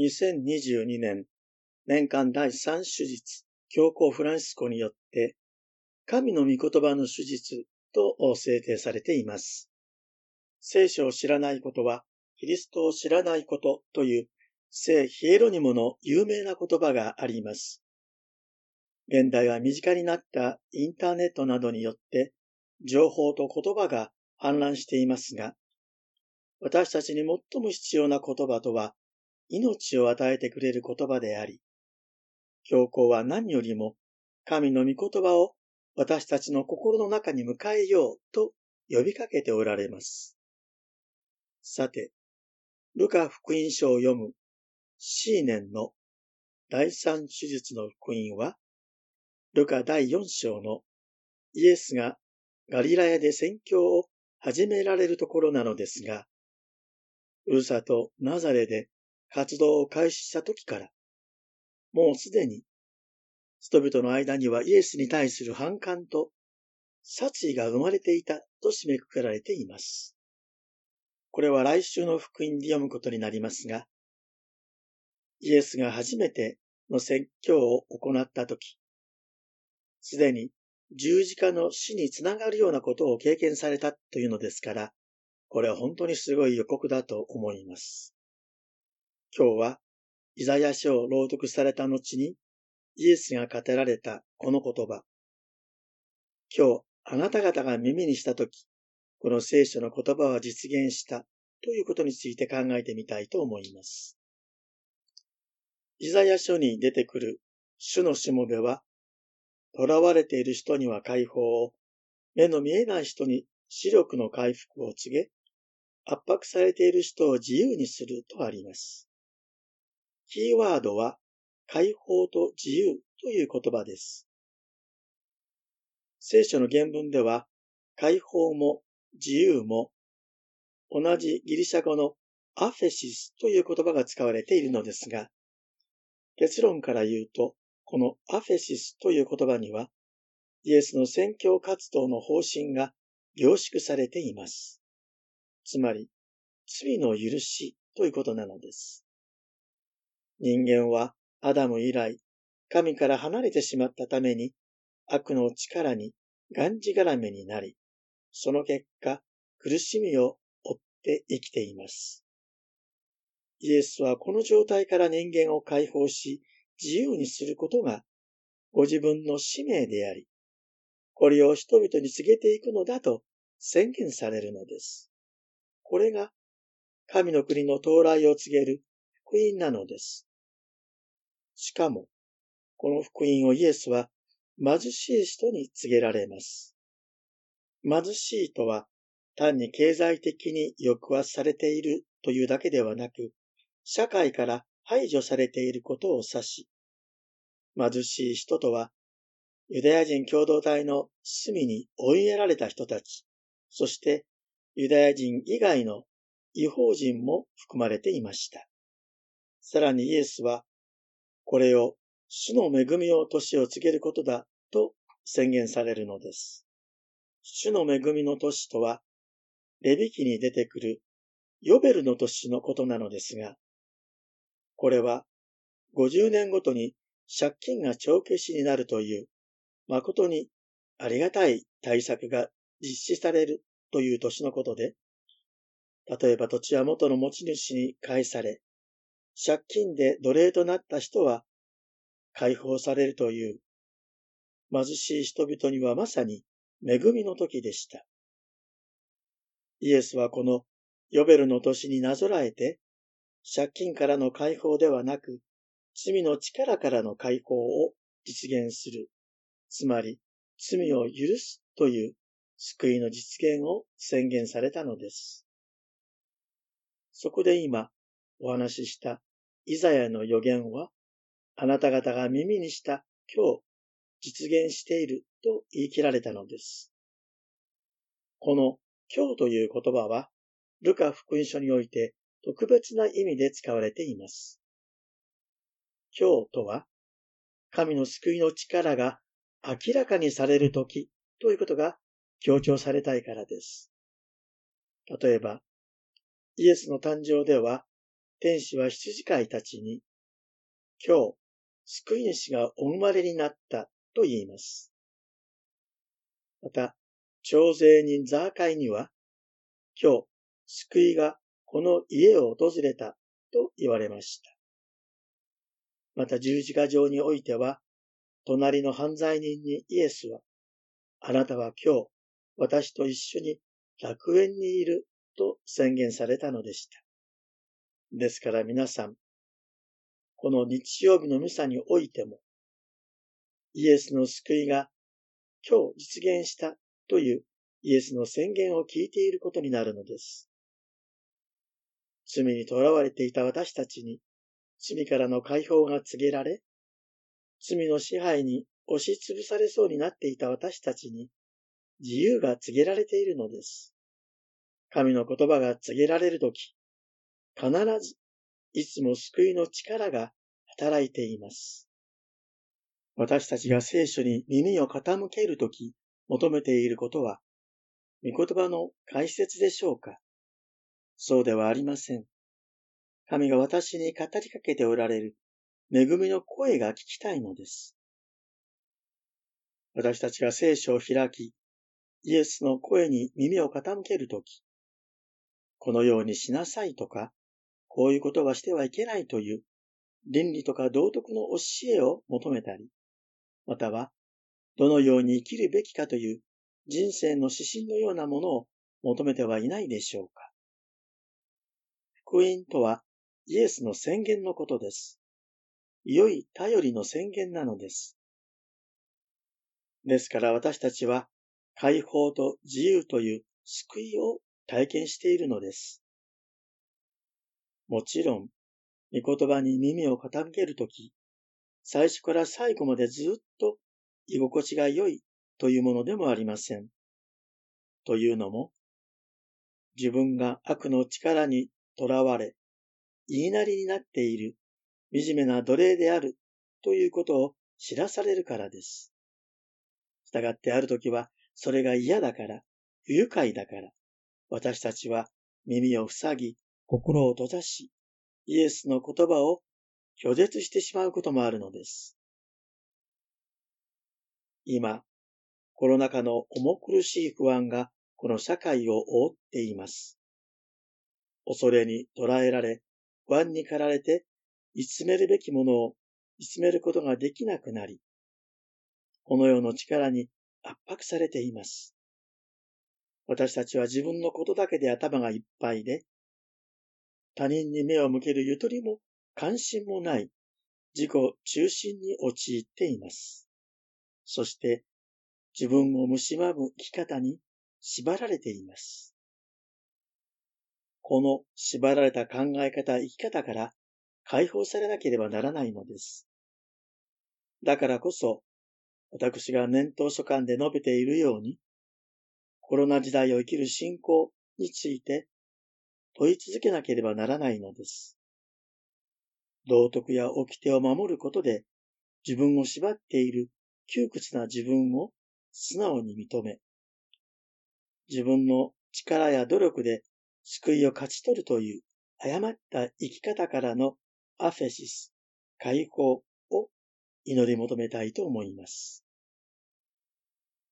2022年年間第3手術、教皇フランシスコによって、神の御言葉の手術と制定されています。聖書を知らないことは、キリストを知らないことという聖ヒエロニモの有名な言葉があります。現代は身近になったインターネットなどによって情報と言葉が氾濫していますが、私たちに最も必要な言葉とは命を与えてくれる言葉であり、教皇は何よりも神の御言葉を私たちの心の中に迎えようと呼びかけておられます。さて、ルカ福音書を読むシーネンの第三手術の福音は、ルカ第四章のイエスがガリラヤで宣教を始められるところなのですが、ウルサとナザレで活動を開始した時から、もうすでに、人々の間にはイエスに対する反感と殺意が生まれていたと締めくくられています。これは来週の福音で読むことになりますが、イエスが初めての説教を行ったとき、すでに十字架の死につながるようなことを経験されたというのですから、これは本当にすごい予告だと思います。今日は、イザヤ書を朗読された後に、イエスが語られたこの言葉。今日、あなた方が耳にしたとき、この聖書の言葉は実現したということについて考えてみたいと思います。イザヤ書に出てくる主のしもべは、囚われている人には解放を、目の見えない人に視力の回復を告げ、圧迫されている人を自由にするとあります。キーワードは解放と自由という言葉です。聖書の原文では解放も自由も同じギリシャ語のアフェシスという言葉が使われているのですが、結論から言うと、このアフェシスという言葉には、イエスの宣教活動の方針が凝縮されています。つまり、罪の許しということなのです。人間はアダム以来、神から離れてしまったために、悪の力にがんじがらめになり、その結果、苦しみを負って生きています。イエスはこの状態から人間を解放し、自由にすることが、ご自分の使命であり、これを人々に告げていくのだと宣言されるのです。これが、神の国の到来を告げる福音なのです。しかも、この福音をイエスは貧しい人に告げられます。貧しいとは単に経済的に抑圧されているというだけではなく、社会から排除されていることを指し、貧しい人とは、ユダヤ人共同体の隅に追いやられた人たち、そしてユダヤ人以外の違法人も含まれていました。さらにイエスはこれを主の恵みを年を告げることだと宣言されるのです。主の恵みの年とは、レビ記に出てくるヨベルの年のことなのですが、これは50年ごとに借金が帳消しになるという、誠にありがたい対策が実施されるという年のことで、例えば土地は元の持ち主に返され、借金で奴隷となった人は解放されるという、貧しい人々にはまさに恵みの時でした。イエスはこのヨベルの年になぞらえて、借金からの解放ではなく、罪の力からの解放を実現する。つまり、罪を許すという救いの実現を宣言されたのです。そこで今お話ししたイザヤの予言は、あなた方が耳にした今日実現していると言い切られたのです。この今日という言葉は、ルカ福音書において特別な意味で使われています。今日とは、神の救いの力が明らかにされる時ということが強調されたいからです。例えば、イエスの誕生では天使は羊飼いたちに、今日、救い主がお生まれになったと言います。また、徴税人ザーカイには、今日、救いがこの家を訪れたと言われました。また十字架上においては、隣の犯罪人にイエスは、あなたは今日、私と一緒に楽園にいると宣言されたのでした。ですから皆さん、この日曜日のミサにおいても、イエスの救いが今日実現したというイエスの宣言を聞いていることになるのです。罪に囚われていた私たちに罪からの解放が告げられ、罪の支配に押しつぶされそうになっていた私たちに自由が告げられているのです。神の言葉が告げられるとき、必ずいつも救いの力が働いています。私たちが聖書に耳を傾けるとき求めていることは、御言葉の解説でしょうか？そうではありません。神が私に語りかけておられる恵みの声が聞きたいのです。私たちが聖書を開き、イエスの声に耳を傾けるとき、このようにしなさいとか、こういうことはしてはいけないという倫理とか道徳の教えを求めたり、または、どのように生きるべきかという人生の指針のようなものを求めてはいないでしょうか。福音とはイエスの宣言のことです。良い頼りの宣言なのです。ですから私たちは解放と自由という救いを体験しているのです。もちろん、御言葉に耳を傾けるとき、最初から最後までずっと居心地が良いというものでもありません。というのも、自分が悪の力に囚われ、言いなりになっている惨めな奴隷であるということを知らされるからです。従ってある時はそれが嫌だから、不愉快だから、私たちは耳を塞ぎ、心を閉ざし、イエスの言葉を拒絶してしまうこともあるのです。今、コロナ禍の重苦しい不安がこの社会を覆っています。恐れに捉えられ、不安に駆られて、見つめるべきものを見つめることができなくなり、この世の力に圧迫されています。私たちは自分のことだけで頭がいっぱいで、他人に目を向けるゆとりも関心もない自己中心に陥っています。そして自分を蝕む生き方に縛られています。この縛られた考え方、生き方から解放されなければならないのです。だからこそ、私が年頭書簡で述べているように、コロナ時代を生きる信仰について問い続けなければならないのです。道徳や掟を守ることで自分を縛っている窮屈な自分を素直に認め、自分の力や努力で救いを勝ち取るという誤った生き方からのアフェシス、解放を祈り求めたいと思います。